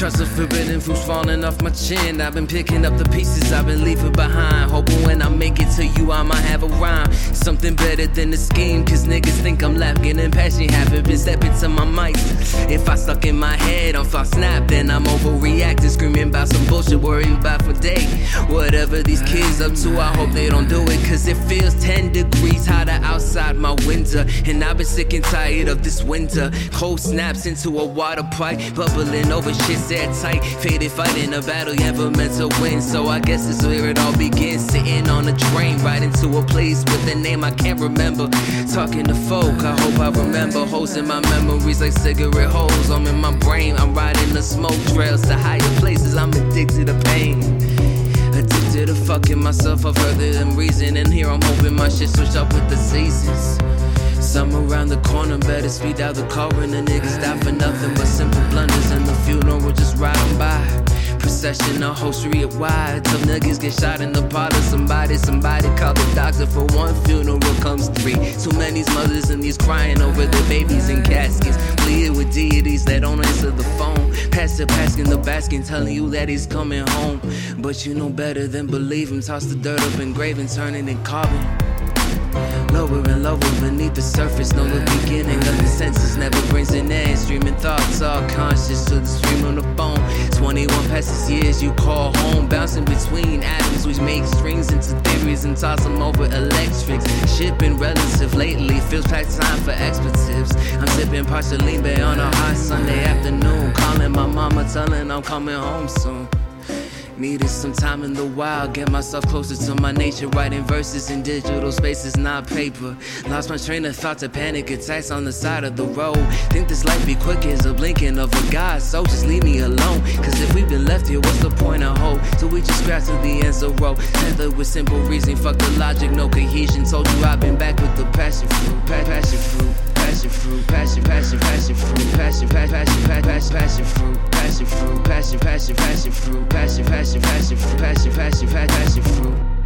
Trust of forbidden fruits falling off my chin. I've been picking up the pieces I've been leaving behind. Hoping when I make it to you, I might have a rhyme. Something better than the scheme, cause niggas think I'm laughing and passion. Haven't been stepping to my mic. If I stuck in my head on I snap, then I'm overreacting. Screaming about some bullshit, worrying about for day. Whatever these kids up to, I hope they don't do it, cause it feels 10 degrees outside my window. And I've been sick and tired of this winter. Cold snaps into a water pipe, bubbling over shit set tight. Faded fighting a battle you ever meant to win. So I guess it's where it all begins. Sitting on a train, right into a place with a name I can't remember. Talking to folk, I hope I remember. Holes in my memories like cigarette holes. I'm in my brain, I'm riding the smoke trails to higher places. I'm addicted to pain. Fucking myself up further than reason. And here I'm hoping my shit switch up with the seasons. Summer around the corner, better speed out the car and the niggas die for nothing but simple blunders. And the funeral just riding by. Procession, a whole street wide. Some niggas get shot in the parlor. Somebody, somebody call the doctor for one funeral comes three. Too many mothers and these crying over their babies in caskets. Bleed with deities that don't answer the Pastor passing the basket, telling you that he's coming home. But you know better than believe him. Toss the dirt up in grave and turn it in carbon. Lower and lower beneath the surface, know the beginning of the senses never brings an end. Streaming thoughts, all conscious to the stream on the phone. 21 passes years, you call home, bouncing between atoms, which make strings into theories and toss them over electrics. Shipping relative lately feels packed time for expletives. I'm sipping partially bay on a hot Sunday afternoon, calling my mama, telling I'm coming home soon. Needed some time in the wild, get myself closer to my nature. Writing verses in digital spaces, not paper. Lost my train of thought to panic attacks on the side of the road. Think this life be quick as a blinking of a god, so just leave me alone. Cause if we've been left here, what's the point of hope? So we just scratch to the ends of road. Tethered with simple reason, fuck the logic, no cohesion. Told you I've been back with the passion fruit passion fruit, passion, passion, passion fruit, passion, passion, passion, fruit. passion, passion, passion fruit.